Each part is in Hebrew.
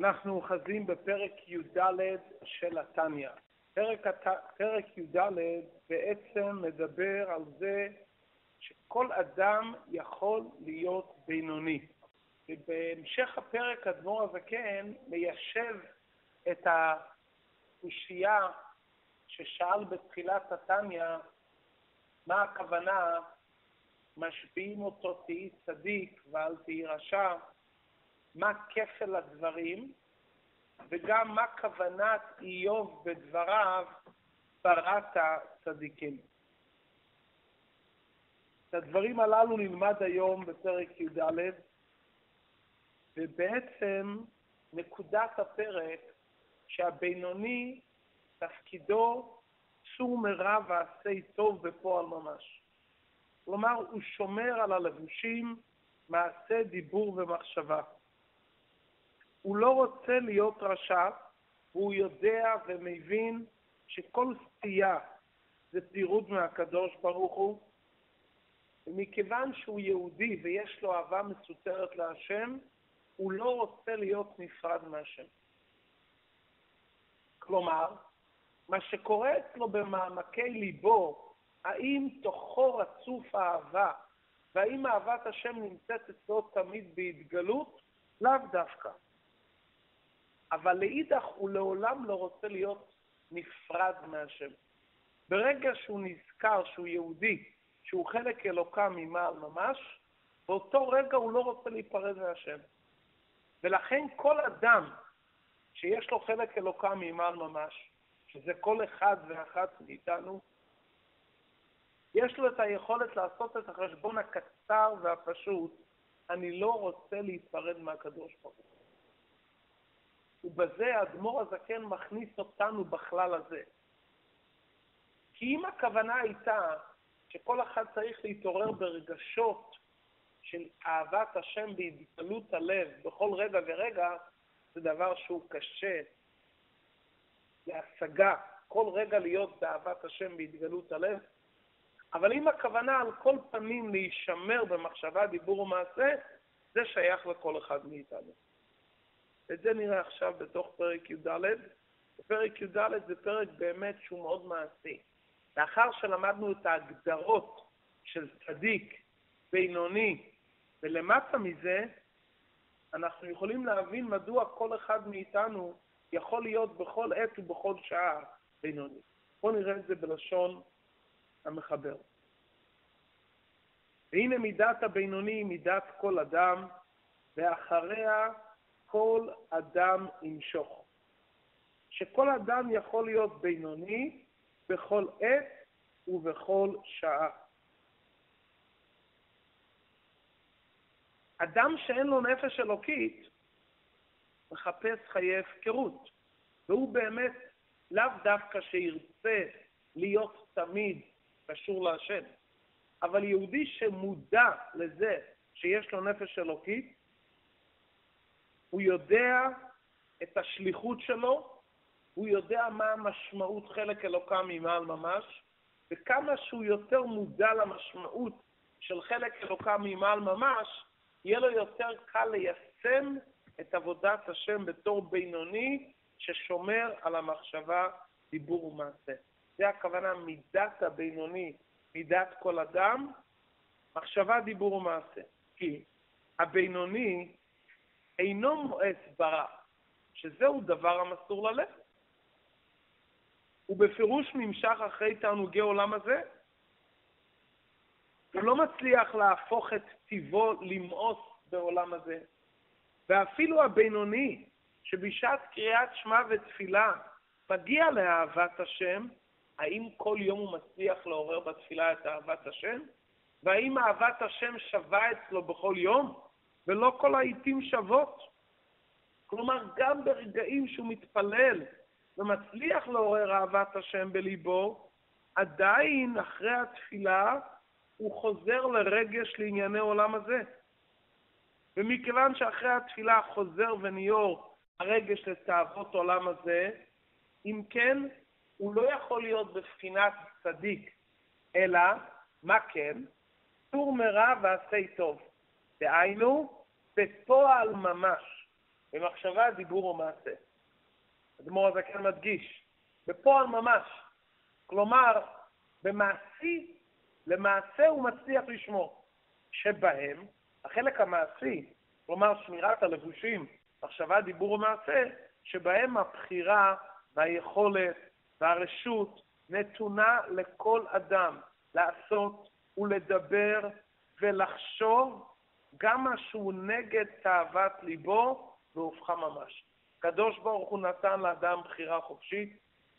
אנחנו אוחזים בפרק י"ד של התניא. פרק, פרק י"ד בעצם מדבר על זה שכל אדם יכול להיות בינוני. ובהמשך הפרק אדמו"ר הזקן מיישב את הקושייה ששאל בתחילת התניא, מה הכוונה משביעים אותו תהי צדיק ואל תהי רשע, מה כפל הדברים, וגם מה כוונת איוב בדבריו בראת צדיקים. את הדברים הללו נלמד היום בפרק י"ד, ובעצם נקודת הפרק שהבינוני תפקידו צור מרע ועשה טוב בפועל ממש. כלומר, הוא שומר על הלבושים, מעשה, דיבור ומחשבה. הוא לא רוצה להיות רשע, והוא יודע ומבין שכל סטייה זה פירוד מהקדוש ברוך הוא, ומכיוון שהוא יהודי ויש לו אהבה מסותרת להשם, הוא לא רוצה להיות נפרד מהשם. כלומר, מה שקורה אצלו במעמקי ליבו, האם תוכו רצוף אהבה, והאם אהבת השם נמצאת אצלו תמיד בהתגלות? לאו דווקא. אבל לאידך הוא לעולם לא רוצה להיות נפרד מהשם. ברגע שהוא נזכר שהוא יהודי, שהוא חלק אלוקה ממעל ממש, באותו רגע הוא לא רוצה להיפרד מהשם. ולכן כל אדם שיש לו חלק אלוקה ממעל ממש, שזה כל אחד ואחת מאיתנו, יש לו את היכולת לעשות את החשבון הקצר והפשוט, אני לא רוצה להיפרד מהקדוש ברוך הוא. ובזה האדמו"ר הזקן מכניס אותנו בכלל הזה. כי אם הכוונה הייתה שכל אחד צריך להתעורר ברגשות של אהבת השם בהתגלות הלב בכל רגע ורגע, זה דבר שהוא קשה להשגה, כל רגע להיות באהבת השם בהתגלות הלב. אבל אם הכוונה על כל פנים להישמר במחשבה, דיבור ומעשה, זה שייך לכל אחד מאיתנו. את זה נראה עכשיו בתוך פרק י"ד. פרק י"ד זה פרק באמת שהוא מאוד מעשי. לאחר שלמדנו את ההגדרות של צדיק, בינוני, ולמטה מזה, אנחנו יכולים להבין מדוע כל אחד מאיתנו יכול להיות בכל עת ובכל שעה בינוני. בואו נראה את זה בלשון המחבר. והנה מידת הבינוני היא מידת כל אדם, ואחריה כל אדם ימשוך. שכל אדם יכול להיות בינוני בכל עת ובכל שעה. אדם שאין לו נפש אלוקית מחפש חיי הפקרות, והוא באמת לאו דווקא שירצה להיות תמיד קשור להשם, אבל יהודי שמודע לזה שיש לו נפש אלוקית, הוא יודע את השליחות שלו, הוא יודע מה המשמעות חלק אלוקם ממעל ממש, וכמה שהוא יותר מודע למשמעות של חלק אלוקם ממעל ממש, יהיה לו יותר קל ליישם את עבודת השם בתור בינוני ששומר על המחשבה, דיבור ומעשה. זה הכוונה מידת הבינוני, מידת כל אדם, מחשבה, דיבור ומעשה. כי הבינוני אינו מואס ברע, שזהו דבר המסור ללב. הוא בפירוש נמשך אחרי תענוגי עולם הזה. הוא לא מצליח להפוך את טיבו למאוס בעולם הזה. ואפילו הבינוני, שבשעת קריאת שמע ותפילה מגיע לאהבת השם, האם כל יום הוא מצליח לעורר בתפילה את אהבת השם? והאם אהבת השם שווה אצלו בכל יום? ולא כל העיתים שוות. כלומר, גם ברגעים שהוא מתפלל ומצליח לעורר אהבת השם בליבו, עדיין אחרי התפילה הוא חוזר לרגש לענייני עולם הזה. ומכיוון שאחרי התפילה חוזר וניור הרגש לתאוות עולם הזה, אם כן, הוא לא יכול להיות בבחינת צדיק, אלא, מה כן? סור מרע ועשה טוב. דהיינו, בפועל ממש. במחשבה, דיבור ומעשה. אדמו"ר הזקן מדגיש, בפועל ממש. כלומר, במעשי, למעשה הוא מצליח לשמור, שבהם החלק המעשי, כלומר שמירת הלבושים, מחשבה, דיבור ומעשה, שבהם הבחירה והיכולת והרשות נתונה לכל אדם לעשות ולדבר ולחשוב גם מה שהוא נגד תאוות ליבו והופכה ממש. הקדוש ברוך הוא נתן לאדם בחירה חופשית,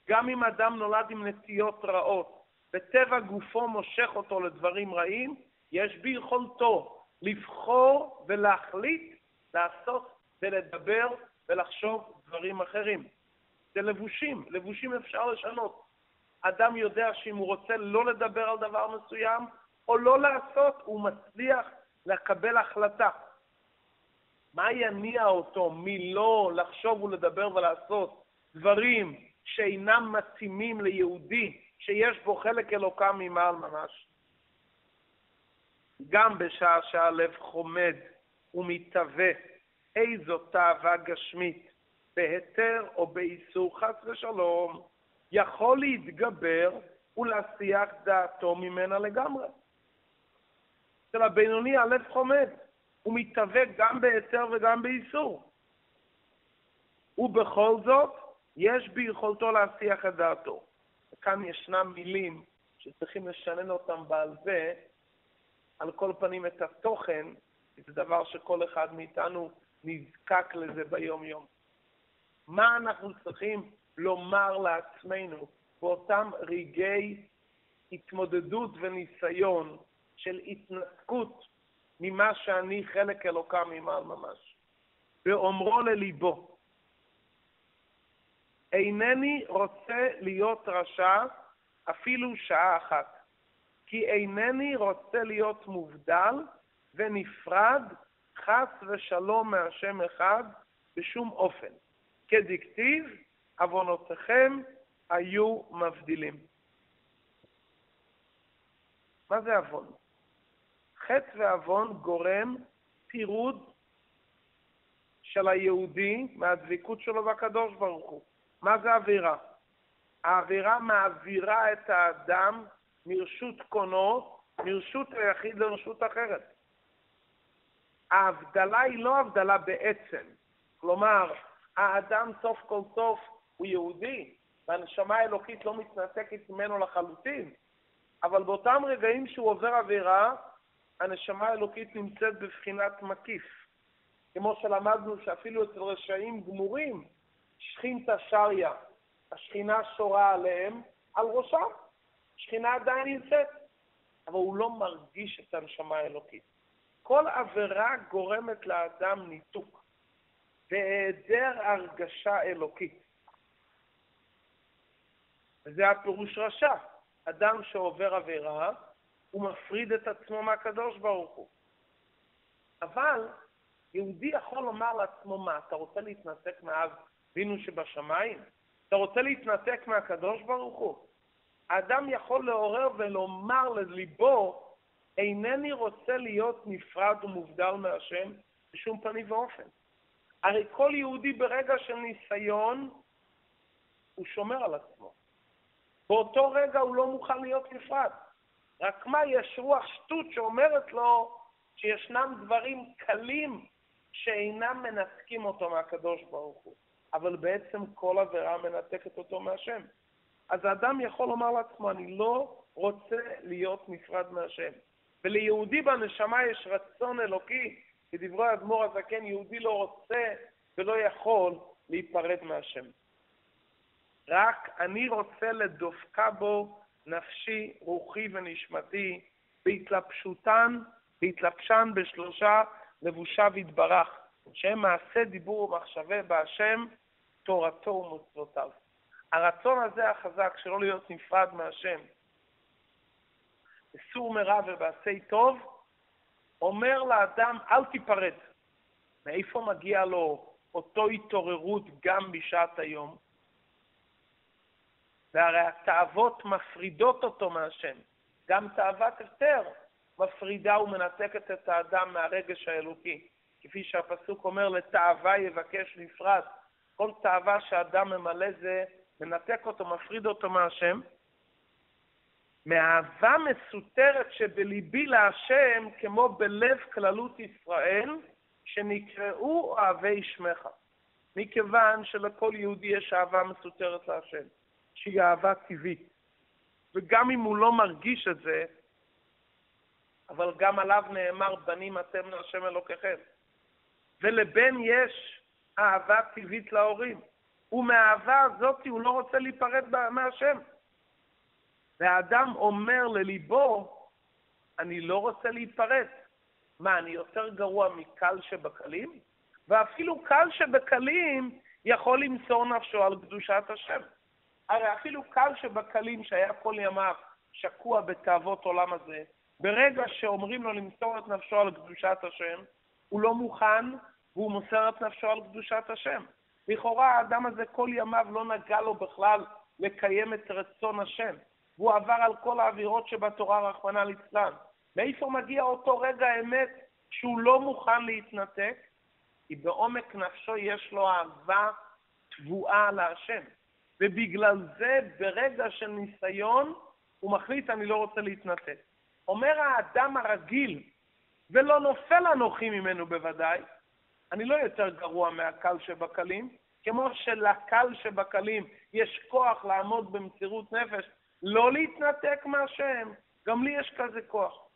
גם אם אדם נולד עם נטיות רעות, וטבע גופו מושך אותו לדברים רעים, יש ביכולתו לבחור ולהחליט לעשות ולדבר ולחשוב דברים אחרים. זה לבושים, לבושים אפשר לשנות. אדם יודע שאם הוא רוצה לא לדבר על דבר מסוים או לא לעשות, הוא מצליח לקבל החלטה. מה יניע אותו מלא לחשוב ולדבר ולעשות דברים שאינם מתאימים ליהודי שיש בו חלק אלוקם ממעל ממש? גם בשעה שהלב חומד ומתהווה איזו תאווה גשמית, בהיתר או באיסור חס ושלום, יכול להתגבר ולהסיח דעתו ממנה לגמרי. אצל הבינוני הלב חומד, הוא מתהווה גם בהיתר וגם באיסור. ובכל זאת, יש ביכולתו להסיח את דעתו. וכאן ישנם מילים שצריכים לשנן אותם בעל פה, על כל פנים את התוכן, זה דבר שכל אחד מאיתנו נזקק לזה ביום-יום. מה אנחנו צריכים לומר לעצמנו באותם רגעי התמודדות וניסיון של התנתקות ממה שאני חלק אלוקם ממעל ממש. ואומרו לליבו, אינני רוצה להיות רשע אפילו שעה אחת, כי אינני רוצה להיות מובדל ונפרד חס ושלום מהשם אחד בשום אופן. כדכתיב, עוונותיכם היו מבדילים. מה זה עוון? חטא ועוון גורם פירוד של היהודי מהדבקות שלו בקדוש ברוך הוא. מה זה עבירה? העבירה מעבירה את האדם מרשות קונו, מרשות היחיד לרשות אחרת. ההבדלה היא לא הבדלה בעצם. כלומר, האדם סוף כל סוף הוא יהודי, והנשמה האלוקית לא מתנתקת ממנו לחלוטין, אבל באותם רגעים שהוא עובר עבירה, הנשמה האלוקית נמצאת בבחינת מקיף. כמו שלמדנו שאפילו אצל רשעים גמורים, שכינתא שריה, השכינה שורה עליהם, על ראשם. שכינה עדיין נמצאת, אבל הוא לא מרגיש את הנשמה האלוקית. כל עבירה גורמת לאדם ניתוק והיעדר הרגשה אלוקית. וזה הפירוש רשע. אדם שעובר עבירה, הוא מפריד את עצמו מהקדוש ברוך הוא. אבל יהודי יכול לומר לעצמו, מה, אתה רוצה להתנתק מאב בינו שבשמיים? אתה רוצה להתנתק מהקדוש ברוך הוא? האדם יכול לעורר ולומר לליבו, אינני רוצה להיות נפרד ומובדל מהשם בשום פנים ואופן. הרי כל יהודי ברגע של ניסיון, הוא שומר על עצמו. באותו רגע הוא לא מוכן להיות נפרד. רק מה, יש רוח שטות שאומרת לו שישנם דברים קלים שאינם מנתקים אותו מהקדוש ברוך הוא, אבל בעצם כל עבירה מנתקת אותו מהשם. אז האדם יכול לומר לעצמו, אני לא רוצה להיות נפרד מהשם. וליהודי בנשמה יש רצון אלוקי, כדברי האדמו"ר הזקן, יהודי לא רוצה ולא יכול להיפרד מהשם. רק אני רוצה לדופקה בו נפשי, רוחי ונשמתי, בהתלבשותן, בהתלבשן בשלושה לבושיו יתברך, שהם מעשה דיבור ומחשבה בהשם, תורתו ומצוותיו. הרצון הזה החזק שלא להיות נפרד מהשם, בסור מרע ובעשי טוב, אומר לאדם, אל תיפרד. מאיפה מגיע לו אותו התעוררות גם בשעת היום? והרי התאוות מפרידות אותו מהשם. גם תאוות הפטר מפרידה ומנתקת את האדם מהרגש האלוקי. כפי שהפסוק אומר, לתאווה יבקש נפרד. כל תאווה שאדם ממלא זה מנתק אותו, מפריד אותו מהשם. מאהבה מסותרת שבליבי להשם, כמו בלב כללות ישראל, שנקראו אוהבי שמך. מכיוון שלכל יהודי יש אהבה מסותרת להשם, שהיא אהבה טבעית. וגם אם הוא לא מרגיש את זה, אבל גם עליו נאמר, בנים אתם להשם אלוקיכם. ולבן יש אהבה טבעית להורים. ומהאהבה הזאת הוא לא רוצה להיפרד מהשם. והאדם אומר לליבו, אני לא רוצה להיפרד. מה, אני יותר גרוע מקל שבקלים? ואפילו קל שבקלים יכול למסור נפשו על קדושת השם. הרי אפילו קל שבקלים שהיה כל ימיו שקוע בתאוות עולם הזה, ברגע שאומרים לו למסור את נפשו על קדושת השם, הוא לא מוכן והוא מוסר את נפשו על קדושת השם. לכאורה האדם הזה כל ימיו לא נגע לו בכלל לקיים את רצון השם, והוא עבר על כל האווירות שבתורה רחמנא ליצלן. מאיפה מגיע אותו רגע האמת שהוא לא מוכן להתנתק? כי בעומק נפשו יש לו אהבה תבואה להשם. ובגלל זה ברגע של ניסיון הוא מחליט אני לא רוצה להתנתק. אומר האדם הרגיל, ולא נופל אנוכי ממנו בוודאי, אני לא יותר גרוע מהקל שבקלים, כמו שלקל שבקלים יש כוח לעמוד במסירות נפש, לא להתנתק מהשם, גם לי יש כזה כוח.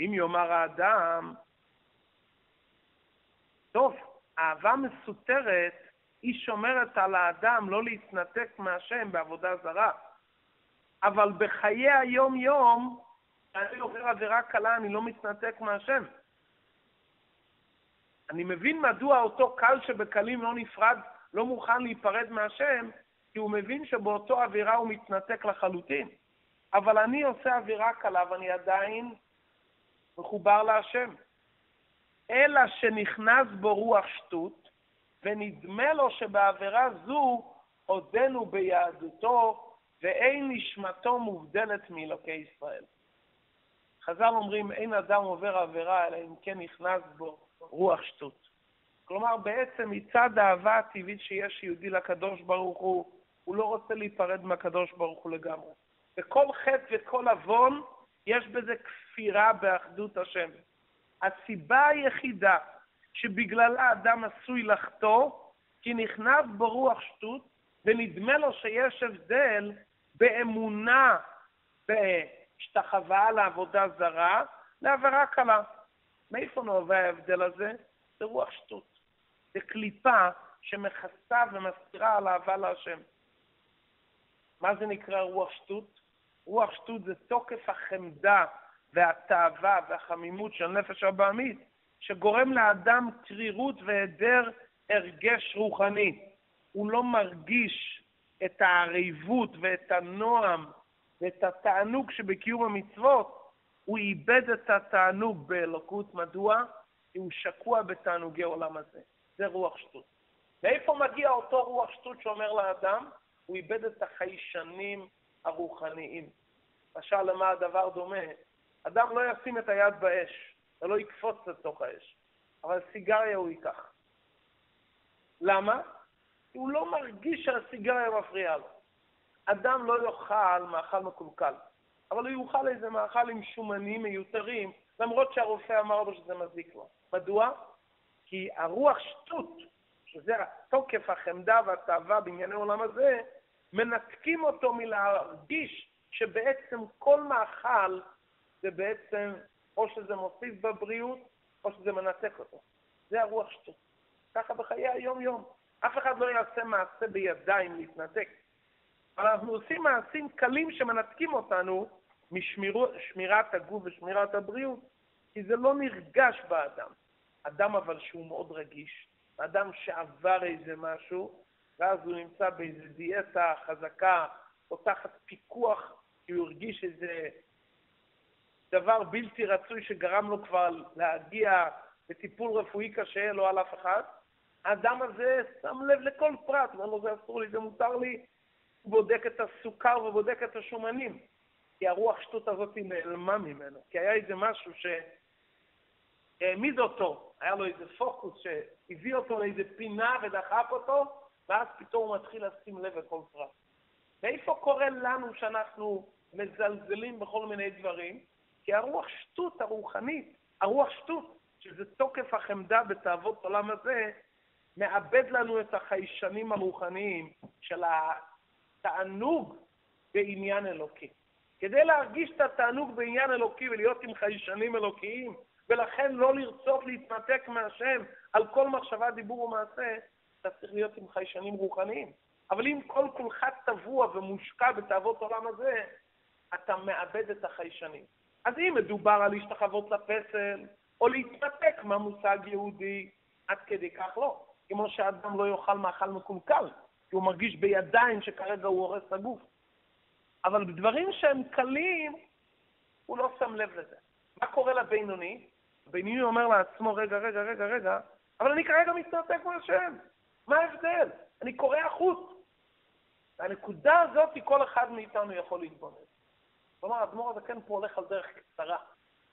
אם יאמר האדם, טוב, אהבה מסותרת היא שומרת על האדם לא להתנתק מהשם בעבודה זרה. אבל בחיי היום-יום, כשאני עובר עבירה קלה, אני לא מתנתק מהשם. אני מבין מדוע אותו קל שבקלים לא נפרד, לא מוכן להיפרד מהשם, כי הוא מבין שבאותו עבירה הוא מתנתק לחלוטין. אבל אני עושה עבירה קלה ואני עדיין מחובר להשם. אלא שנכנס בו רוח שטות, ונדמה לו שבעבירה זו עודנו ביהדותו, ואין נשמתו מובדלת מאלוקי ישראל. חז"ל אומרים, אין אדם עובר עבירה, אלא אם כן נכנס בו רוח שטות. כלומר, בעצם מצד האהבה הטבעית שיש יהודי לקדוש ברוך הוא, הוא לא רוצה להיפרד מהקדוש ברוך הוא לגמרי. וכל חטא וכל עוון, יש בזה כפירה באחדות השם. הסיבה היחידה שבגללה האדם עשוי לחטוא, כי נכנס בו רוח שטות, ונדמה לו שיש הבדל באמונה בהשתחווה לעבודה זרה לעבירה קלה. מאיפה נובע ההבדל הזה? זה רוח שטות. זה קליפה שמכסה ומסתירה על אהבה להשם. מה זה נקרא רוח שטות? רוח שטות זה תוקף החמדה והתאווה והחמימות של נפש הבעמית, שגורם לאדם קרירות והיעדר הרגש רוחני. הוא לא מרגיש את העריבות ואת הנועם ואת התענוג שבקיום המצוות, הוא איבד את התענוג באלוקות. מדוע? כי הוא שקוע בתענוגי עולם הזה. זה רוח שטות. מאיפה מגיע אותו רוח שטות שאומר לאדם? הוא איבד את החיישנים הרוחניים. למשל, למה הדבר דומה? אדם לא ישים את היד באש, ולא יקפוץ לתוך האש, אבל סיגריה הוא ייקח. למה? כי הוא לא מרגיש שהסיגריה מפריעה לו. אדם לא יאכל מאכל מקולקל, אבל הוא יאכל איזה מאכל עם שומנים מיותרים, למרות שהרופא אמר לו שזה מזיק לו. מדוע? כי הרוח שטות, שזה תוקף החמדה והתאווה בענייני העולם הזה, מנתקים אותו מלהרגיש שבעצם כל מאכל זה בעצם, או שזה מוסיף בבריאות, או שזה מנתק אותו. זה הרוח שטות. ככה בחיי היום-יום. אף אחד לא יעשה מעשה בידיים להתנתק. אבל אנחנו עושים מעשים קלים שמנתקים אותנו משמירת הגוף ושמירת הבריאות, כי זה לא נרגש באדם. אדם אבל שהוא מאוד רגיש, אדם שעבר איזה משהו, ואז הוא נמצא באיזה דיאטה חזקה, או תחת פיקוח, כי הוא הרגיש איזה דבר בלתי רצוי שגרם לו כבר להגיע לטיפול רפואי קשה, לא על אף אחד, האדם הזה שם לב לכל פרט, אומר לו, זה אסור לי, זה מותר לי, הוא בודק את הסוכר ובודק את השומנים, כי הרוח שטות הזאת נעלמה ממנו, כי היה איזה משהו ש... העמיד אותו, היה לו איזה פוקוס שהביא אותו לאיזה פינה ודחף אותו, ואז פתאום הוא מתחיל לשים לב לכל פרט. מאיפה קורה לנו שאנחנו מזלזלים בכל מיני דברים? כי הרוח שטות הרוחנית, הרוח שטות, שזה תוקף החמדה בתאוות עולם הזה, מאבד לנו את החיישנים הרוחניים של התענוג בעניין אלוקי. כדי להרגיש את התענוג בעניין אלוקי ולהיות עם חיישנים אלוקיים, ולכן לא לרצות להתנתק מהשם על כל מחשבה, דיבור ומעשה, אתה צריך להיות עם חיישנים רוחניים. אבל אם כל כולך טבוע ומושקע בתאוות עולם הזה, אתה מאבד את החיישנים. אז אם מדובר על להשתחוות לפסל, או להתנתק מהמושג יהודי, עד כדי כך לא. כמו שאדם לא יאכל מאכל מקולקל, כי הוא מרגיש בידיים שכרגע הוא הורס את הגוף. אבל בדברים שהם קלים, הוא לא שם לב לזה. מה קורה לבינוני? הבינוני אומר לעצמו, רגע, רגע, רגע, רגע, אבל אני כרגע מתנתק מהשם. מה ההבדל? אני קורא החוץ. והנקודה הזאת, כל אחד מאיתנו יכול להתבונן. כלומר, האדמו"ר הזה כן פה הולך על דרך קצרה.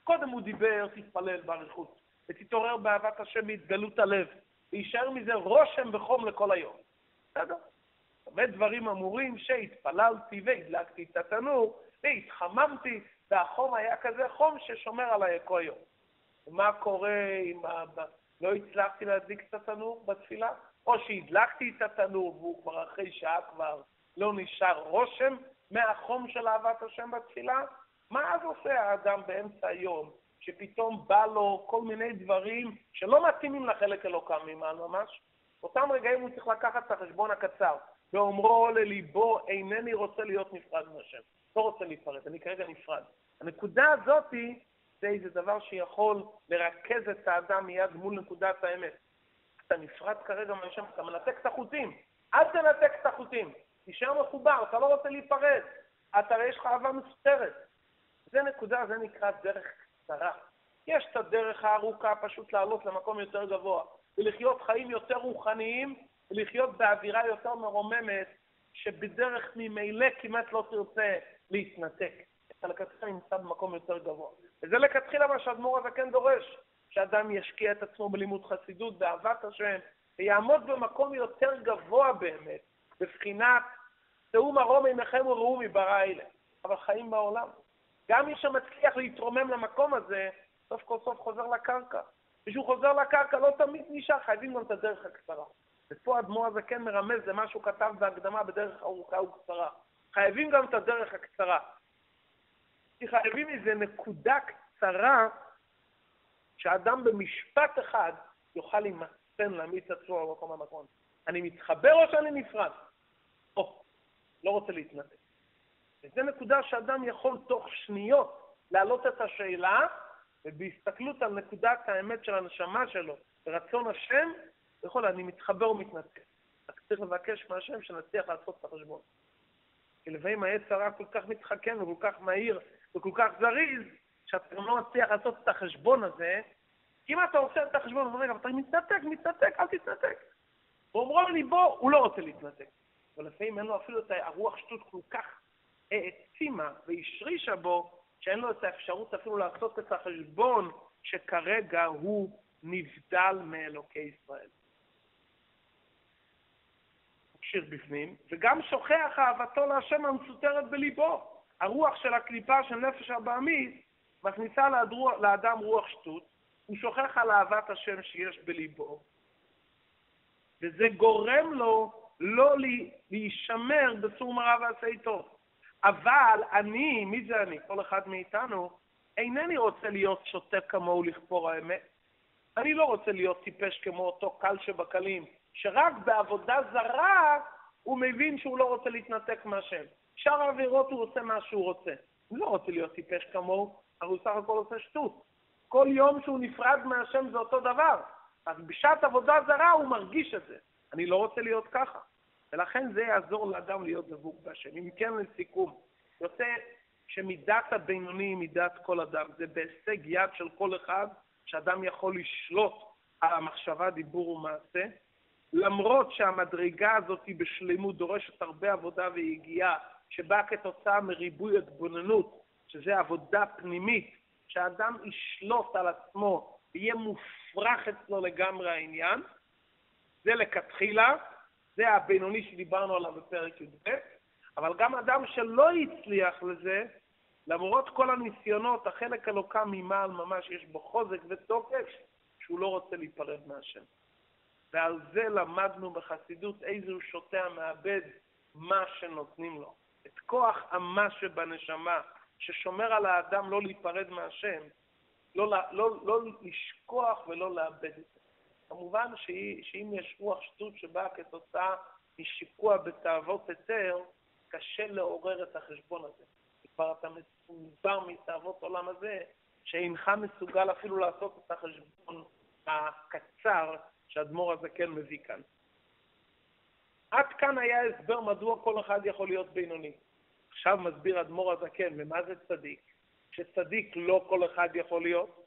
קודם הוא דיבר, תתפלל באריכות, ותתעורר באהבת השם בהתגלות הלב, ויישאר מזה רושם וחום לכל היום. בסדר? הרבה דברים אמורים שהתפללתי והדלקתי את התנור, והתחממתי, והחום היה כזה חום ששומר עליי כל יום. ומה קורה אם לא הצלחתי להדליק את התנור בתפילה? או שהדלקתי את התנור והוא כבר אחרי שעה כבר לא נשאר רושם מהחום של אהבת השם בתפילה? מה אז עושה האדם באמצע היום, שפתאום בא לו כל מיני דברים שלא מתאימים לחלק אלוקם ממנו ממש? אותם רגעים הוא צריך לקחת את החשבון הקצר, ואומרו לליבו, אינני רוצה להיות נפרד מהשם. לא רוצה להיפרד, אני כרגע נפרד. הנקודה הזאת זה איזה דבר שיכול לרכז את האדם מיד מול נקודת האמת. אתה נפרד כרגע מהשם, אתה מנתק את החוטים. אל תנתק את החוטים. תישאר מחובר, אתה לא רוצה להיפרד. אתה, יש לך אהבה מסותרת. זה נקודה, זה נקרא דרך קצרה. יש את הדרך הארוכה פשוט לעלות למקום יותר גבוה, ולחיות חיים יותר רוחניים, ולחיות באווירה יותר מרוממת, שבדרך ממילא כמעט לא תרצה להתנתק. אתה לכתחילה נמצא במקום יותר גבוה. וזה לכתחילה מה שהאדמו"ר הזה כן דורש, שאדם ישקיע את עצמו בלימוד חסידות, באהבת השם, ויעמוד במקום יותר גבוה באמת, בבחינת שאו מרום עמכם וראו מברא אלה. אבל חיים בעולם. גם מי שמצליח להתרומם למקום הזה, סוף כל סוף חוזר לקרקע. כשהוא חוזר לקרקע לא תמיד נשאר, חייבים גם את הדרך הקצרה. ופה האדמו"ר הזה כן מרמז למה שהוא כתב בהקדמה בדרך ארוכה וקצרה. חייבים גם את הדרך הקצרה. כי חייבים איזה נקודה קצרה שאדם במשפט אחד יוכל להימצן, להעמיד את עצמו במקום הנכון. אני מתחבר או שאני נפרד? או, לא רוצה להתנתק. וזו נקודה שאדם יכול תוך שניות להעלות את השאלה, ובהסתכלות על נקודת האמת של הנשמה שלו, ברצון השם, יכול, אני מתחבר ומתנתק. רק צריך לבקש מהשם שנצליח לעשות את החשבון. כי לפעמים העץ הרע כל כך מתחכם וכל כך מהיר וכל כך זריז, שאתה גם לא מצליח לעשות את החשבון הזה, כי אם אתה עושה את החשבון, אומר, אבל אתה מתנתק, מתנתק, אל תתנתק. ואומרו לליבו, הוא לא רוצה להתנתק. אבל לפעמים אין לו אפילו את הרוח שטות כל כך העצימה והשרישה בו, שאין לו את האפשרות אפילו לעשות את החשבון שכרגע הוא נבדל מאלוקי ישראל. שיר בפנים, וגם שוכח אהבתו להשם המסותרת בליבו. הרוח של הקליפה של נפש הבעמית מכניסה לאדם רוח שטות, הוא שוכח על אהבת השם שיש בליבו, וזה גורם לו לא להישמר בסור מרע ועשה טוב. אבל אני, מי זה אני? כל אחד מאיתנו, אינני רוצה להיות שוטה כמוהו לכפור האמת. אני לא רוצה להיות טיפש כמו אותו קל שבקלים, שרק בעבודה זרה הוא מבין שהוא לא רוצה להתנתק מהשם. שאר העבירות הוא עושה מה שהוא רוצה. הוא לא רוצה להיות טיפש כמוהו, אבל הוא סך הכל עושה שטות. כל יום שהוא נפרד מהשם זה אותו דבר. אז בשעת עבודה זרה הוא מרגיש את זה. אני לא רוצה להיות ככה. ולכן זה יעזור לאדם להיות דבוק בהשם. אם כן, לסיכום, יוצא שמידת הבינוני היא מידת כל אדם. זה בהישג יד של כל אחד, שאדם יכול לשלוט על המחשבה, דיבור ומעשה. למרות שהמדרגה הזאת היא בשלמות דורשת הרבה עבודה ויגיעה, שבאה כתוצאה מריבוי התבוננות, שזה עבודה פנימית, שהאדם ישלוט על עצמו, ויהיה מופרך אצלו לגמרי העניין. זה לכתחילה, זה הבינוני שדיברנו עליו בפרק י"ב, אבל גם אדם שלא הצליח לזה, למרות כל הניסיונות, החלק הלוקה ממעל ממש, יש בו חוזק ותוקף, שהוא לא רוצה להיפרד מהשם. ועל זה למדנו בחסידות איזה הוא שותה מאבד מה שנותנים לו. את כוח המה שבנשמה, ששומר על האדם לא להיפרד מהשם, לא, לא, לא לשכוח ולא לאבד את. כמובן שאם יש רוח שטות שבאה כתוצאה משיקוע בתאוות היתר, קשה לעורר את החשבון הזה. כבר אתה מסובר מתאוות עולם הזה, שאינך מסוגל אפילו לעשות את החשבון הקצר שהאדמו"ר הזה כן מביא כאן. עד כאן היה הסבר מדוע כל אחד יכול להיות בינוני. עכשיו מסביר אדמו"ר הזקן, ומה זה צדיק? שצדיק לא כל אחד יכול להיות,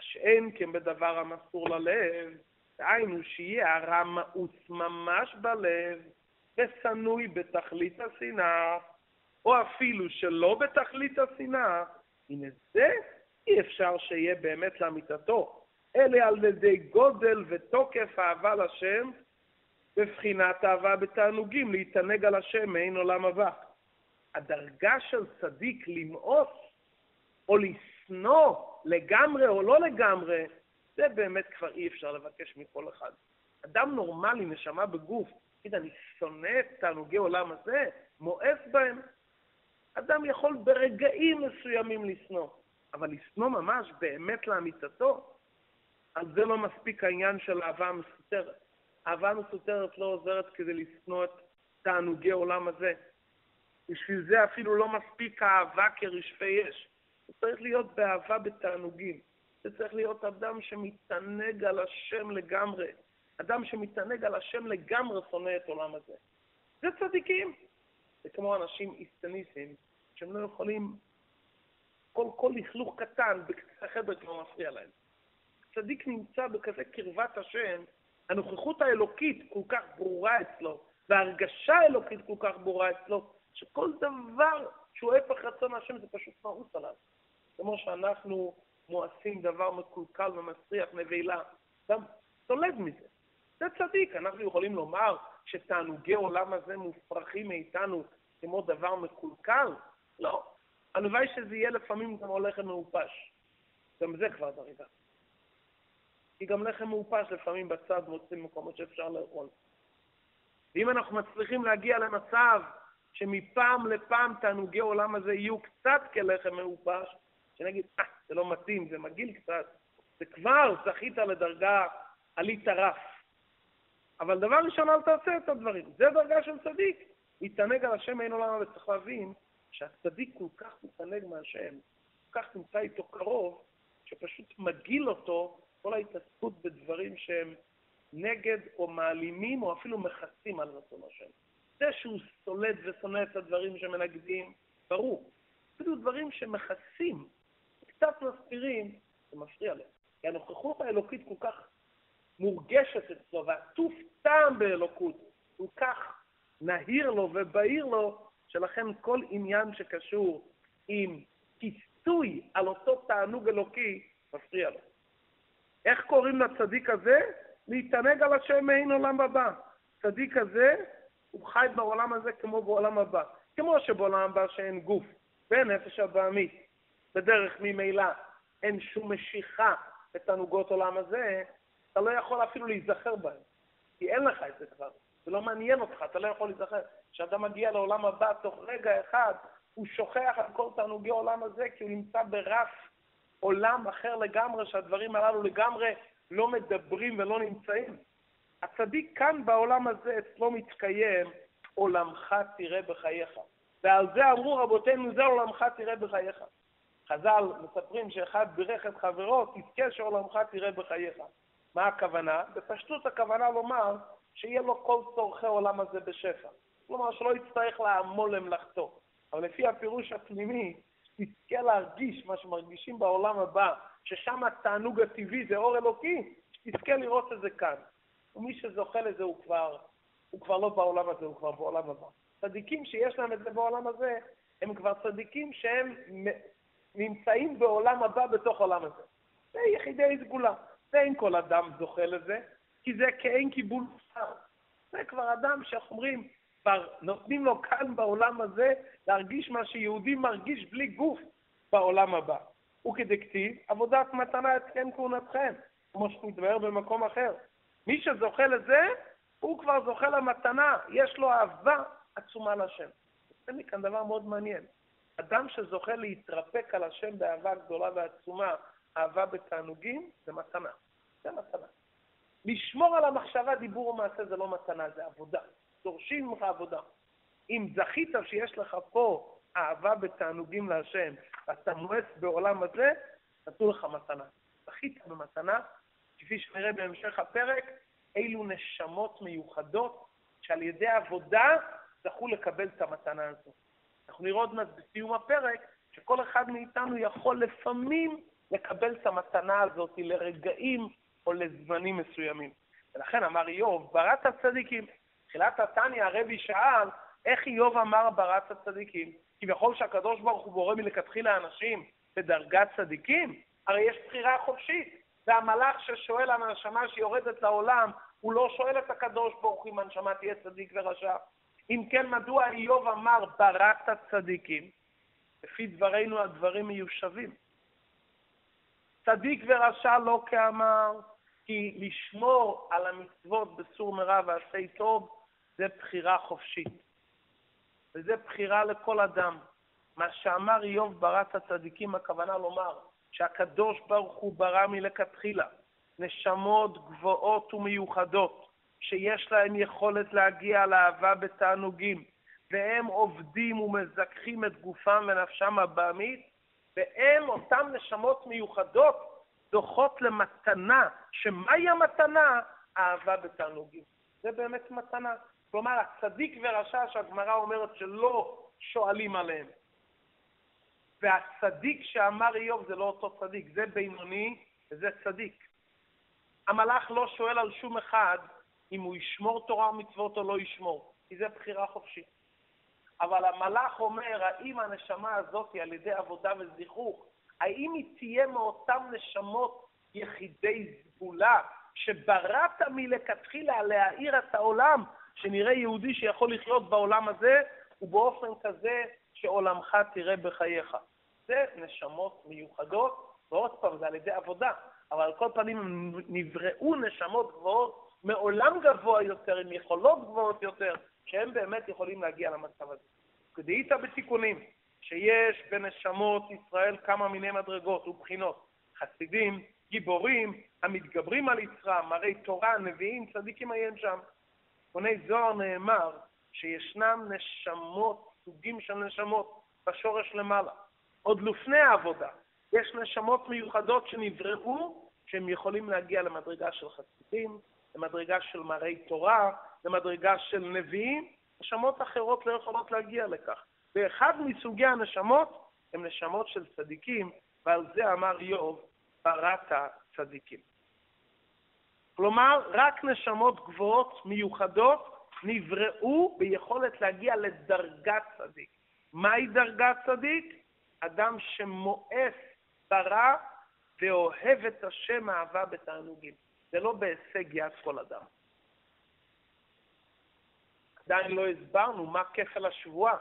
שאין כן בדבר המסור ללב, דהיינו שיהיה הרע מאוץ ממש בלב, ושנוי בתכלית השנאה, או אפילו שלא בתכלית השנאה, הנה זה אי אפשר שיהיה באמת לאמיתתו, אלא על ידי גודל ותוקף אהבה לשם, בבחינת אהבה בתענוגים, להתענג על השם מעין עולם הבא. הדרגה של צדיק למאוס או לשנוא לגמרי או לא לגמרי, זה באמת כבר אי אפשר לבקש מכל אחד. אדם נורמלי, נשמה בגוף, תגיד, אני שונא את תענוגי עולם הזה, מואס בהם. אדם יכול ברגעים מסוימים לשנוא, אבל לשנוא ממש באמת לאמיתתו, על זה לא מספיק העניין של אהבה מסותרת. אהבה מסותרת לא עוזרת כדי לשנוא את תענוגי עולם הזה. בשביל זה אפילו לא מספיק אהבה כרשפי אש. זה צריך להיות באהבה בתענוגים. זה צריך להיות אדם שמתענג על השם לגמרי. אדם שמתענג על השם לגמרי שונא את עולם הזה. זה צדיקים. זה כמו אנשים איסטניסטים, שהם לא יכולים, כל, כל לכלוך קטן בקצה החדר כבר מפריע להם. צדיק נמצא בכזה קרבת השם, הנוכחות האלוקית כל כך ברורה אצלו, וההרגשה האלוקית כל כך ברורה אצלו, שכל דבר שהוא הפך רצון השם זה פשוט מאוס עליו. כמו שאנחנו מואסים דבר מקולקל ומסריח, נבלה, גם סולד מזה. זה צדיק. אנחנו יכולים לומר שתענוגי עולם הזה מופרכים מאיתנו כמו דבר מקולקל? לא. הלוואי שזה יהיה לפעמים כמו לחם מעופש. גם זה כבר דרגה. כי גם לחם מעופש לפעמים בצד מוצאים מקומות שאפשר לאכול. ואם אנחנו מצליחים להגיע למצב שמפעם לפעם תענוגי עולם הזה יהיו קצת כלחם מעופש, שנגיד, אה, זה לא מתאים, זה מגעיל קצת, זה כבר זכית לדרגה, עלית רף. אבל דבר ראשון, אל תעשה את הדברים. זה דרגה של צדיק. להתענג על השם אין עולם, וצריך להבין שהצדיק כל כך מתענג מהשם, כל כך נמצא איתו קרוב, שפשוט מגעיל אותו כל ההתעסקות בדברים שהם נגד או מעלימים או אפילו מכסים על רצון השם. זה שהוא סולד ושונא את הדברים שמנגדים, ברור. אפילו דברים שמכסים, קצת מסתירים, זה מפריע להם. כי הנוכחות האלוקית כל כך מורגשת אצלו, ועטוף טעם באלוקות כל כך נהיר לו ובהיר לו, שלכן כל עניין שקשור עם כיסוי על אותו תענוג אלוקי, מפריע לו. איך קוראים לצדיק הזה? להתענג על השם מעין עולם הבא. צדיק הזה, הוא חי בעולם הזה כמו בעולם הבא. כמו שבעולם הבא שאין גוף ונפש הבעמית, בדרך ממילא אין שום משיכה בתענוגות עולם הזה, אתה לא יכול אפילו להיזכר בהם. כי אין לך את זה כבר. זה לא מעניין אותך, אתה לא יכול להיזכר. כשאתה מגיע לעולם הבא, תוך רגע אחד, הוא שוכח על כל תענוגי העולם הזה, כי הוא נמצא ברף עולם אחר לגמרי, שהדברים הללו לגמרי לא מדברים ולא נמצאים. הצדיק כאן בעולם הזה אצלו מתקיים, עולמך תראה בחייך. ועל זה אמרו רבותינו, זה עולמך תראה בחייך. חז"ל מספרים שאחד בירך את חברו, תזכה שעולמך תראה בחייך. מה הכוונה? בפשטות הכוונה לומר שיהיה לו כל צורכי עולם הזה בשפע. כלומר, שלא יצטרך לעמול למלאכתו. אבל לפי הפירוש הפנימי, תזכה להרגיש מה שמרגישים בעולם הבא, ששם התענוג הטבעי זה אור אלוקי, תזכה לראות את זה כאן. ומי שזוכה לזה הוא כבר, הוא כבר לא בעולם הזה, הוא כבר בעולם הבא. צדיקים שיש להם את זה בעולם הזה, הם כבר צדיקים שהם נמצאים בעולם הבא בתוך העולם הזה. זה יחידי סגולה. ואין כל אדם זוכה לזה, כי זה כאין קיבול שר. זה כבר אדם שאנחנו אומרים, כבר נותנים לו כאן בעולם הזה להרגיש מה שיהודי מרגיש בלי גוף בעולם הבא. וכדכתיב, עבודת מתנה אתכם כהונתכם, כמו שמתבהר במקום אחר. מי שזוכה לזה, הוא כבר זוכה למתנה, יש לו אהבה עצומה לשם. זה מכאן דבר מאוד מעניין. אדם שזוכה להתרפק על השם באהבה גדולה ועצומה, אהבה בתענוגים, זה מתנה. זה מתנה. לשמור על המחשבה, דיבור ומעשה זה לא מתנה, זה עבודה. דורשים ממך עבודה. אם זכית שיש לך פה אהבה בתענוגים להשם, ואתה מואס בעולם הזה, נתנו לך מתנה. זכית במתנה, כפי שנראה בהמשך הפרק, אילו נשמות מיוחדות שעל ידי עבודה זכו לקבל את המתנה הזאת. אנחנו נראה עוד מעט בסיום הפרק שכל אחד מאיתנו יכול לפעמים לקבל את המתנה הזאת לרגעים או לזמנים מסוימים. ולכן אמר איוב, ברת הצדיקים. תחילת התניא הרבי שאל, איך איוב אמר ברת הצדיקים? כביכול שהקדוש ברוך הוא בורא מלכתחילה אנשים בדרגת צדיקים? הרי יש בחירה חופשית. והמלאך ששואל על הנשמה שיורדת לעולם, הוא לא שואל את הקדוש ברוך אם הנשמה תהיה צדיק ורשע. אם כן, מדוע איוב אמר ברת הצדיקים? לפי דברינו הדברים מיושבים. צדיק ורשע לא כאמר, כי לשמור על המצוות בסור מרע ועשה טוב זה בחירה חופשית. וזה בחירה לכל אדם. מה שאמר איוב ברת הצדיקים, הכוונה לומר שהקדוש ברוך הוא ברא מלכתחילה נשמות גבוהות ומיוחדות, שיש להם יכולת להגיע לאהבה בתענוגים, והם עובדים ומזכחים את גופם ונפשם הבעמית, והם, אותן נשמות מיוחדות, זוכות למתנה, שמהי המתנה? אהבה בתענוגים. זה באמת מתנה. כלומר, הצדיק ורשע שהגמרא אומרת שלא שואלים עליהם. והצדיק שאמר איוב זה לא אותו צדיק, זה בינוני וזה צדיק. המלאך לא שואל על שום אחד אם הוא ישמור תורה ומצוות או לא ישמור, כי זה בחירה חופשית. אבל המלאך אומר, האם הנשמה הזאת על ידי עבודה וזיכוך, האם היא תהיה מאותן נשמות יחידי סגולה, שבראת מלכתחילה להאיר את העולם, שנראה יהודי שיכול לחיות בעולם הזה, ובאופן כזה שעולמך תראה בחייך. זה נשמות מיוחדות, ועוד פעם, זה על ידי עבודה, אבל על כל פנים נבראו נשמות גבוהות מעולם גבוה יותר, עם יכולות גבוהות יותר, שהם באמת יכולים להגיע למצב הזה. כדאית בתיקונים, שיש בנשמות ישראל כמה מיני מדרגות ובחינות, חסידים, גיבורים, המתגברים על יצרם, מראי תורה, נביאים, צדיקים עיין שם. בוני זוהר נאמר שישנם נשמות, סוגים של נשמות, בשורש למעלה. עוד לפני העבודה, יש נשמות מיוחדות שנבראו, שהם יכולים להגיע למדרגה של חסידים, למדרגה של מראי תורה, למדרגה של נביאים, נשמות אחרות לא יכולות להגיע לכך. ואחד מסוגי הנשמות הם נשמות של צדיקים, ועל זה אמר איוב, בראת צדיקים. כלומר, רק נשמות גבוהות, מיוחדות, נבראו ביכולת להגיע לדרגת צדיק. מהי דרגת צדיק? אדם שמואס ברע ואוהב את השם אהבה בתענוגים. זה לא בהישג יד כל אדם. עדיין לא הסברנו מה כפל השבועה.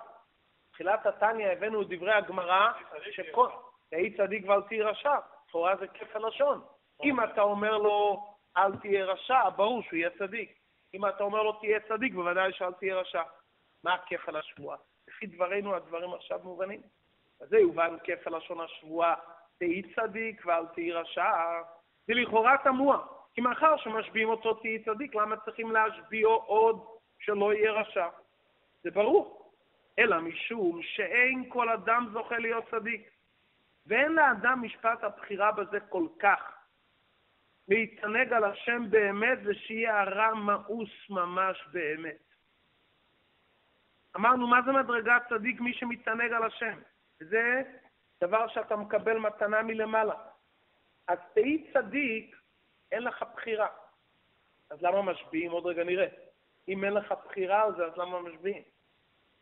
תחילת התניא הבאנו את דברי הגמרא, שכל... תהי צדיק ואל תהי רשע. תורה זה כפל לשון. אם אתה אומר לו אל תהיה רשע, ברור שהוא יהיה צדיק. אם אתה אומר לו תהיה צדיק, בוודאי שאל תהיה רשע. מה כפל השבועה? לפי דברינו הדברים עכשיו מובנים. אז זה יובן כפל לשון השבועה, תהי צדיק ואל תהי רשע. זה לכאורה תמוה, כי מאחר שמשביעים אותו תהי צדיק, למה צריכים להשביעו עוד שלא יהיה רשע? זה ברור. אלא משום שאין כל אדם זוכה להיות צדיק. ואין לאדם משפט הבחירה בזה כל כך. להתענג על השם באמת ושיהיה הרע מאוס ממש באמת. אמרנו, מה זה מדרגת צדיק? מי שמתענג על השם. זה דבר שאתה מקבל מתנה מלמעלה. אז תהי צדיק, אין לך בחירה. אז למה משביעים? עוד רגע נראה. אם אין לך בחירה על זה, אז למה משביעים?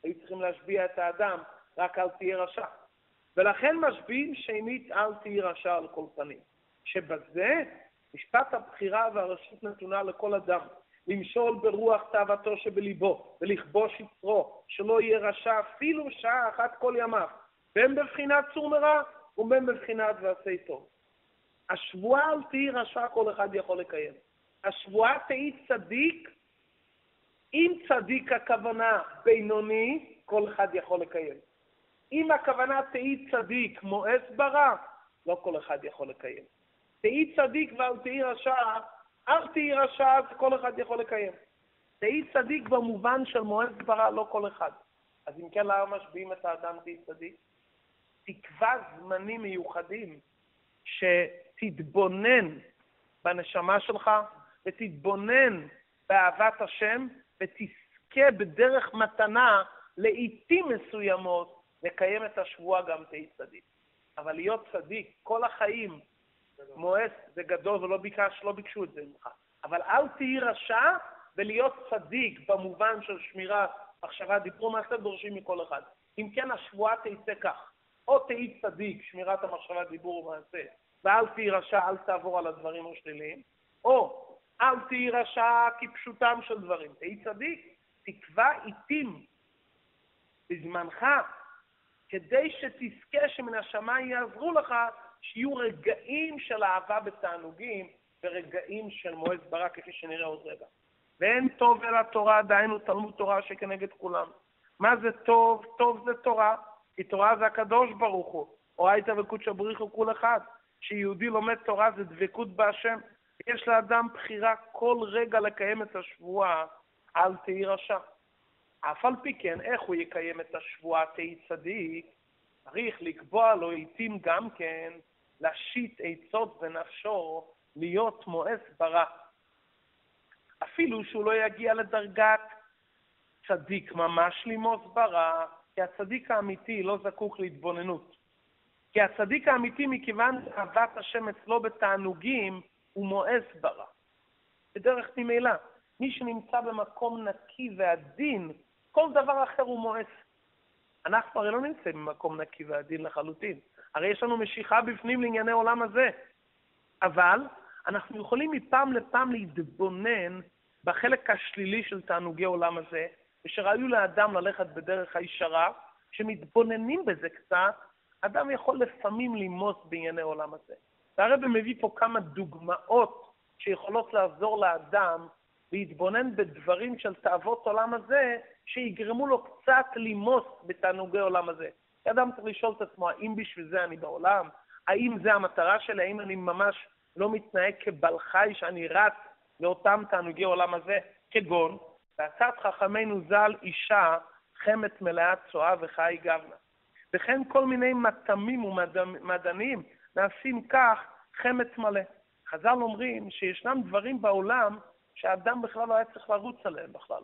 היו צריכים להשביע את האדם, רק אל תהיה רשע. ולכן משביעים שנית אל תהי רשע על כל פנים. שבזה משפט הבחירה והרשות נתונה לכל אדם. למשול ברוח תאוותו שבליבו, ולכבוש יצרו, שלא יהיה רשע אפילו שעה אחת כל ימיו, בין בבחינת צור מרע ובין בבחינת ועשה טוב. השבועה אל תהי רשע כל אחד יכול לקיים. השבועה תהי צדיק, אם צדיק הכוונה בינוני, כל אחד יכול לקיים. אם הכוונה תהי צדיק מואס ברע, לא כל אחד יכול לקיים. תהי צדיק ואל תהי רשע, אל תהי רשע, אז כל אחד יכול לקיים. תהי צדיק במובן של מואס ברע, לא כל אחד. אז אם כן, למה משביעים את האדם תהי צדיק? תקבע זמנים מיוחדים שתתבונן בנשמה שלך ותתבונן באהבת השם ותזכה בדרך מתנה לעיתים מסוימות לקיים את השבועה גם תהי צדיק. אבל להיות צדיק כל החיים, מואס זה גדול ולא ביקש, לא ביקשו את זה ממך. אבל אל תהי רשע ולהיות צדיק במובן של שמירה, מחשבה, דיברו מעשה דורשים מכל אחד. אם כן, השבועה תצא כך. או תהי צדיק, שמירת המחשבה, דיבור ומעשה, ואל תהי רשע, אל תעבור על הדברים השליליים, או אל תהי רשע כפשוטם של דברים. תהי צדיק, תקבע עיתים בזמנך, כדי שתזכה שמן השמיים יעזרו לך, שיהיו רגעים של אהבה בתענוגים ורגעים של מועד ברק, כפי שנראה עוד רגע. ואין טוב אלא תורה, דהיינו תלמוד תורה שכנגד כולם. מה זה טוב? טוב זה תורה, כי תורה זה הקדוש ברוך הוא. אורייתא וקודשא בריחו כול אחד. כשיהודי לומד תורה זה דבקות בהשם. יש לאדם בחירה כל רגע לקיים את השבועה, אל תהי רשע. אף על פי כן, איך הוא יקיים את השבועה תהי צדיק? צריך לקבוע לו עיתים גם כן להשית עצות בנפשו להיות מואס ברע. אפילו שהוא לא יגיע לדרגת צדיק ממש לימוס ברע, כי הצדיק האמיתי לא זקוק להתבוננות. כי הצדיק האמיתי, מכיוון אהבת השם אצלו בתענוגים, הוא מואס ברע. בדרך ממילא, מי שנמצא במקום נקי ועדין, כל דבר אחר הוא מואס. אנחנו הרי לא נמצאים במקום נקי ועדין לחלוטין. הרי יש לנו משיכה בפנים לענייני עולם הזה. אבל אנחנו יכולים מפעם לפעם להתבונן בחלק השלילי של תענוגי עולם הזה, ושראיו לאדם ללכת בדרך הישרה, כשמתבוננים בזה קצת, אדם יכול לפעמים למוס בענייני עולם הזה. והרבא מביא פה כמה דוגמאות שיכולות לעזור לאדם להתבונן בדברים של תאוות עולם הזה, שיגרמו לו קצת למוס בתענוגי עולם הזה. אדם צריך לשאול את עצמו, האם בשביל זה אני בעולם? האם זה המטרה שלי? האם אני ממש לא מתנהג כבל חי שאני רץ לאותם תענוגי עולם הזה? כגון, בעצת חכמינו ז"ל אישה חמת מלאת צואה וחי גבנה. וכן כל מיני מטעמים ומדענים נעשים כך חמת מלא. חז"ל אומרים שישנם דברים בעולם שהאדם בכלל לא היה צריך לרוץ עליהם בכלל.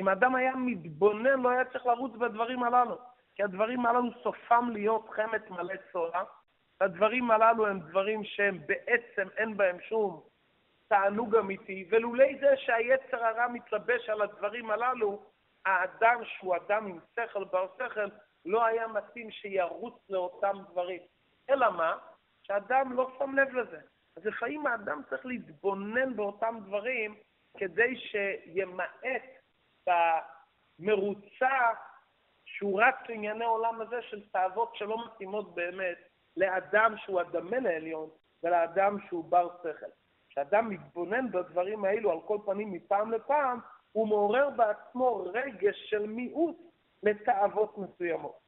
אם האדם היה מתבונן, לא היה צריך לרוץ בדברים הללו. כי הדברים הללו סופם להיות חמת מלא צורה, והדברים הללו הם דברים שהם בעצם אין בהם שום תענוג אמיתי, ולולי זה שהיצר הרע מתלבש על הדברים הללו, האדם שהוא אדם עם שכל בר שכל, לא היה מתאים שירוץ לאותם דברים. אלא מה? שאדם לא שם לב לזה. אז לפעמים האדם צריך להתבונן באותם דברים כדי שימעט במרוצה שהוא רץ לענייני עולם הזה של תאוות שלא מתאימות באמת לאדם שהוא הדמה לעליון ולאדם שהוא בר שכל. כשאדם מתבונן בדברים האלו על כל פנים מפעם לפעם, הוא מעורר בעצמו רגש של מיעוט לתאוות מסוימות.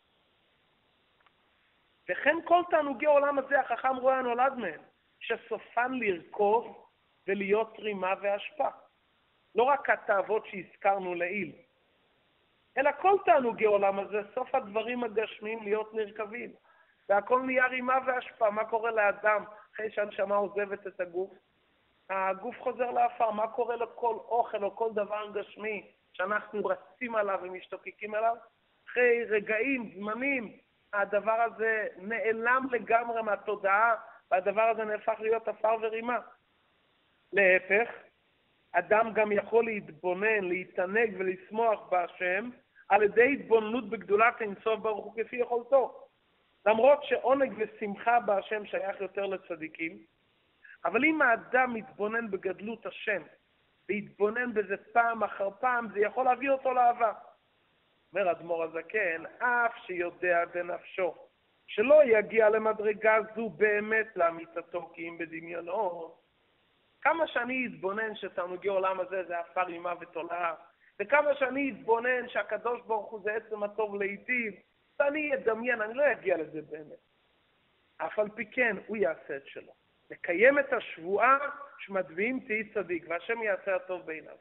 וכן כל תענוגי עולם הזה החכם רואה הנולד מהם, שסופן לרכוב ולהיות רימה והשפעה. לא רק התאוות שהזכרנו לעיל, אלא כל תענוגי עולם הזה, סוף הדברים הגשמיים להיות נרכבים. והכל נהיה רימה והשפעה. מה קורה לאדם אחרי שהנשמה עוזבת את הגוף? הגוף חוזר לעפר. מה קורה לכל אוכל או כל דבר גשמי שאנחנו רצים עליו ומשתוקקים אליו? אחרי רגעים, זמנים, הדבר הזה נעלם לגמרי מהתודעה, והדבר הזה נהפך להיות עפר ורימה. להפך, אדם גם יכול להתבונן, להתענג ולשמוח בהשם על ידי התבוננות בגדולת אינסוף ברוך הוא כפי יכולתו. למרות שעונג ושמחה בהשם שייך יותר לצדיקים, אבל אם האדם מתבונן בגדלות השם, ויתבונן בזה פעם אחר פעם, זה יכול להביא אותו לאהבה. אומר אדמו"ר הזקן, אף שיודע בנפשו שלא יגיע למדרגה זו באמת לאמיתתו כי אם בדמיונו, כמה שאני אתבונן שתענוגי עולם הזה זה עפר אימה ותולעה, וכמה שאני אתבונן שהקדוש ברוך הוא זה עצם הטוב להיטיב, ואני אדמיין, אני לא אגיע לזה באמת. אף על פי כן, הוא יעשה את שלו. לקיים את השבועה שמטביעים תהי צדיק, והשם יעשה הטוב בעיניו.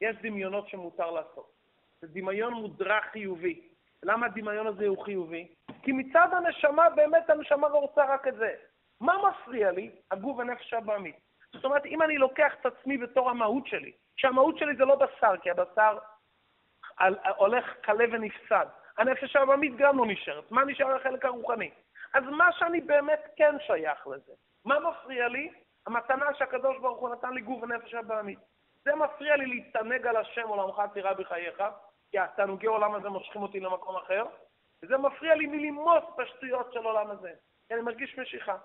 יש דמיונות שמותר לעשות. זה דמיון מודרך חיובי. למה הדמיון הזה הוא חיובי? כי מצד הנשמה, באמת הנשמה לא רוצה רק את זה. מה מפריע לי? הגוף הנפש הבעמית. זאת אומרת, אם אני לוקח את עצמי בתור המהות שלי, שהמהות שלי זה לא בשר, כי הבשר הולך קלה ונפסד. הנפש הבעמית גם לא נשארת. מה נשאר החלק הרוחני? אז מה שאני באמת כן שייך לזה. מה מפריע לי? המתנה שהקדוש ברוך הוא נתן לי גוף ונפש הבעמית. זה מפריע לי להתענג על השם עולמך תירא בחייך, כי התענוגי עולם הזה מושכים אותי למקום אחר, וזה מפריע לי מלמוס את השטויות של עולם הזה, כי אני מרגיש משיכה.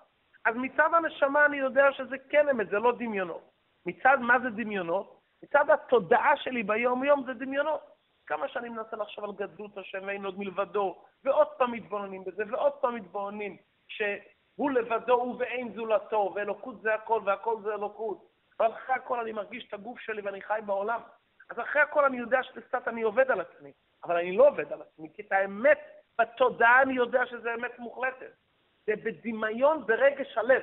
אז מצד הנשמה אני יודע שזה כן אמת, זה לא דמיונות. מצד מה זה דמיונות? מצד התודעה שלי ביום-יום זה דמיונות. כמה שאני מנסה לחשוב על גדלות השם ואין עוד מלבדו, ועוד פעם מתבוננים בזה, ועוד פעם מתבוננים שהוא לבדו ואין זולתו, ואלוקות זה הכל והכל זה אלוקות. אבל אחרי הכל אני מרגיש את הגוף שלי ואני חי בעולם. אז אחרי הכל אני יודע שקצת אני עובד על עצמי, אבל אני לא עובד על עצמי, כי את האמת בתודעה אני יודע שזה אמת מוחלטת. זה בדמיון ברגש הלב.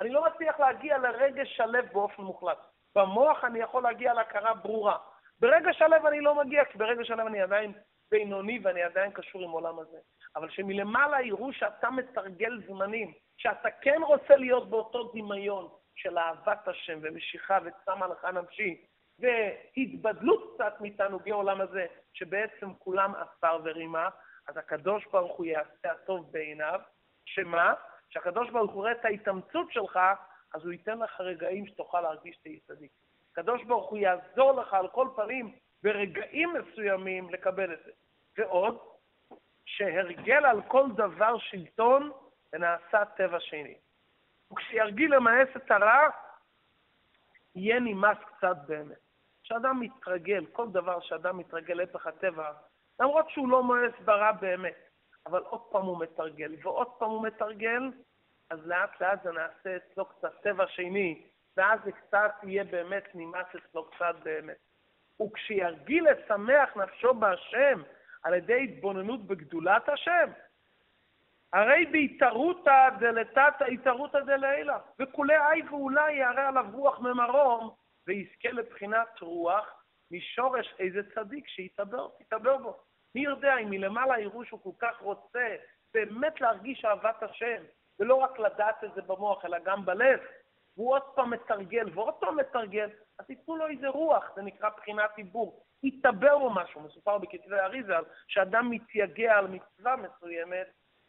אני לא מצליח להגיע לרגש הלב באופן מוחלט. במוח אני יכול להגיע להכרה ברורה. ברגש הלב אני לא מגיע, כי ברגש הלב אני עדיין בינוני ואני עדיין קשור עם עולם הזה. אבל שמלמעלה יראו שאתה מתרגל זמנים, שאתה כן רוצה להיות באותו דמיון של אהבת השם ומשיכה וצמה לך נפשי, והתבדלות קצת מתענוגי עולם הזה, שבעצם כולם עפר ורימה, אז הקדוש ברוך הוא יעשה הטוב בעיניו, שמה? כשהקדוש ברוך הוא רואה את ההתאמצות שלך, אז הוא ייתן לך רגעים שתוכל להרגיש שתהיי צדיק. הקדוש ברוך הוא יעזור לך על כל פנים ברגעים מסוימים לקבל את זה. ועוד, שהרגל על כל דבר שלטון ונעשה טבע שני. וכשירגיל למאס את הרע, יהיה נמאס קצת באמת. כשאדם מתרגל, כל דבר שאדם מתרגל להפך הטבע, למרות שהוא לא מואס ברע באמת, אבל עוד פעם הוא מתרגל, ועוד פעם הוא מתרגל, אז לאט לאט זה נעשה אצלו קצת טבע שני, ואז זה קצת יהיה באמת נמאס אצלו קצת באמת. וכשירגיל לשמח נפשו בהשם על ידי התבוננות בגדולת השם, הרי בהתערותא דלתתא התערותא דלילה, וכולי אי ואולי ירא עליו רוח ממרום, ויזכה לבחינת רוח משורש איזה צדיק שיתעבר בו. מי יודע אם מלמעלה יראו שהוא כל כך רוצה באמת להרגיש אהבת השם, ולא רק לדעת את זה במוח, אלא גם בלב, והוא עוד פעם מתרגל ועוד פעם מתרגל, אז ייתנו לו איזה רוח, זה נקרא בחינת עיבור. יתעבר בו משהו, מסופר בכתבי אריזה, שאדם מתייגע על מצווה מסוימת,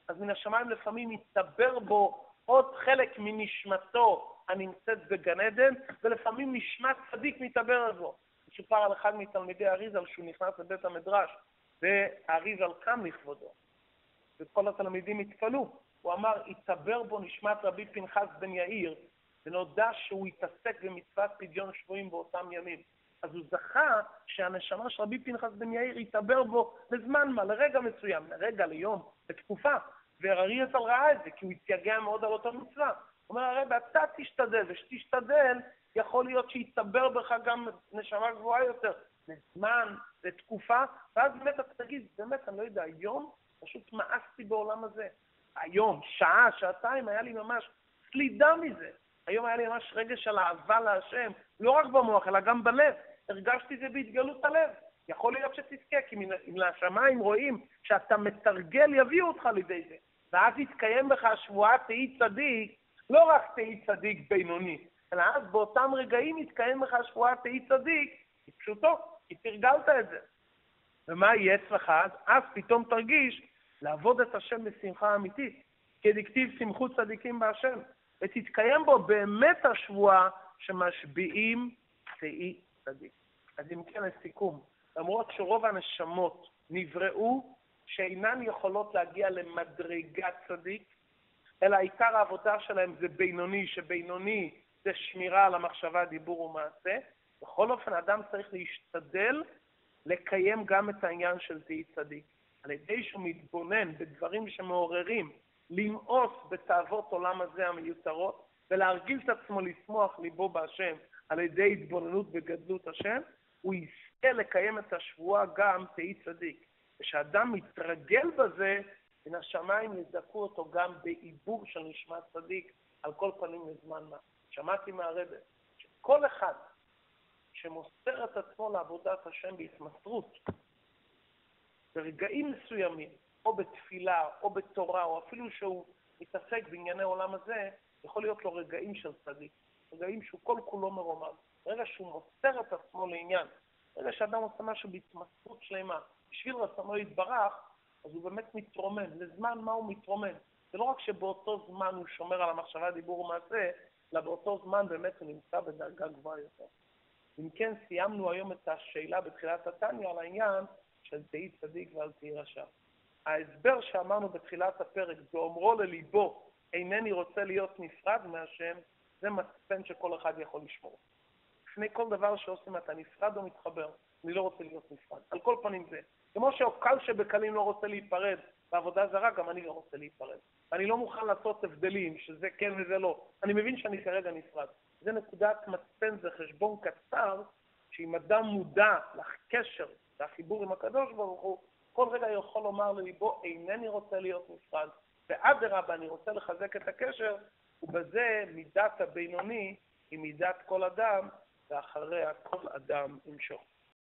אז מן השמיים לפעמים יתעבר בו עוד חלק מנשמתו הנמצאת בגן עדן, ולפעמים נשמת צדיק מתעבר על בו. מסופר על אחד מתלמידי אריזל שהוא נכנס לבית המדרש, ואריזל קם לכבודו, וכל התלמידים התפלאו. הוא אמר, התעבר בו נשמת רבי פנחס בן יאיר, ונודע שהוא התעסק במצוות פדיון שבויים באותם ימים. אז הוא זכה שהנשמה של רבי פנחס בן יאיר יתעבר בו לזמן מה, לרגע מסוים, לרגע, ליום, לתקופה. וררי יצל ראה את זה, כי הוא התייגע מאוד על אותה מצווה. הוא אומר, הרב, אתה תשתדל, ושתשתדל, יכול להיות שיתעבר בך גם נשמה גבוהה יותר, לזמן, לתקופה, ואז באמת אתה תגיד, באמת, אני לא יודע, היום פשוט מאסתי בעולם הזה. היום, שעה, שעתיים, היה לי ממש סלידה מזה. היום היה לי ממש רגע של אהבה להשם, לא רק במוח, אלא גם בלב. הרגשתי זה בהתגלות הלב. יכול להיות שתזכה, כי אם לשמיים רואים שאתה מתרגל, יביאו אותך לידי זה. ואז יתקיים בך השבועה תהי צדיק, לא רק תהי צדיק בינוני, אלא אז באותם רגעים יתקיים בך השבועה תהי צדיק, פשוטו, כי תרגלת את זה. ומה יהיה אצלך אז? אז פתאום תרגיש לעבוד את השם בשמחה אמיתית, כדכתיב שמחו צדיקים בהשם, ותתקיים בו באמת השבועה שמשביעים תהי צדיק. אז אם כן, לסיכום, למרות שרוב הנשמות נבראו שאינן יכולות להגיע למדרגת צדיק, אלא עיקר העבודה שלהם זה בינוני, שבינוני זה שמירה על המחשבה, דיבור ומעשה. בכל אופן, אדם צריך להשתדל לקיים גם את העניין של תהי צדיק. על ידי שהוא מתבונן בדברים שמעוררים, למאוס בתאוות עולם הזה המיותרות, ולהרגיל את עצמו לשמוח ליבו בהשם על ידי התבוננות בגדלות השם, הוא יזכה לקיים את השבועה גם תהי צדיק. כשאדם מתרגל בזה, מן השמיים יזכו אותו גם בעיבור של נשמת צדיק, על כל פנים לזמן מה. שמעתי מהרבה, שכל אחד שמוסר את עצמו לעבודת השם בהתמסרות, ברגעים מסוימים, או בתפילה, או בתורה, או אפילו שהוא מתעסק בענייני עולם הזה, יכול להיות לו רגעים של צדיק, רגעים שהוא כל כולו מרומם. ברגע שהוא מוסר את עצמו לעניין, ברגע שאדם עושה משהו בהתמסרות שלמה, בשביל רצונו יתברך, אז הוא באמת מתרומם. לזמן מה הוא מתרומם? זה לא רק שבאותו זמן הוא שומר על המחשבה, דיבור ומעשה, אלא באותו זמן באמת הוא נמצא בדרגה גבוהה יותר. אם כן, סיימנו היום את השאלה בתחילת התניא על העניין של תהי צדיק ואל תהי רשע. ההסבר שאמרנו בתחילת הפרק, באומרו לליבו, אינני רוצה להיות נפרד מהשם, זה מצפן שכל אחד יכול לשמור. לפני כל דבר שעושים אתה נפרד או מתחבר, אני לא רוצה להיות נפרד. על כל פנים זה. כמו שאוקל שבקלים לא רוצה להיפרד בעבודה זרה, גם אני לא רוצה להיפרד. אני לא מוכן לעשות הבדלים, שזה כן וזה לא. אני מבין שאני כרגע נפרד. זה נקודת מצפן, זה חשבון קצר, שאם אדם מודע לקשר והחיבור עם הקדוש ברוך הוא, כל רגע יכול לומר לליבו, אינני רוצה להיות נפרד, ואדרבה, אני רוצה לחזק את הקשר, ובזה מידת הבינוני היא מידת כל אדם, ואחריה כל אדם ימשוך.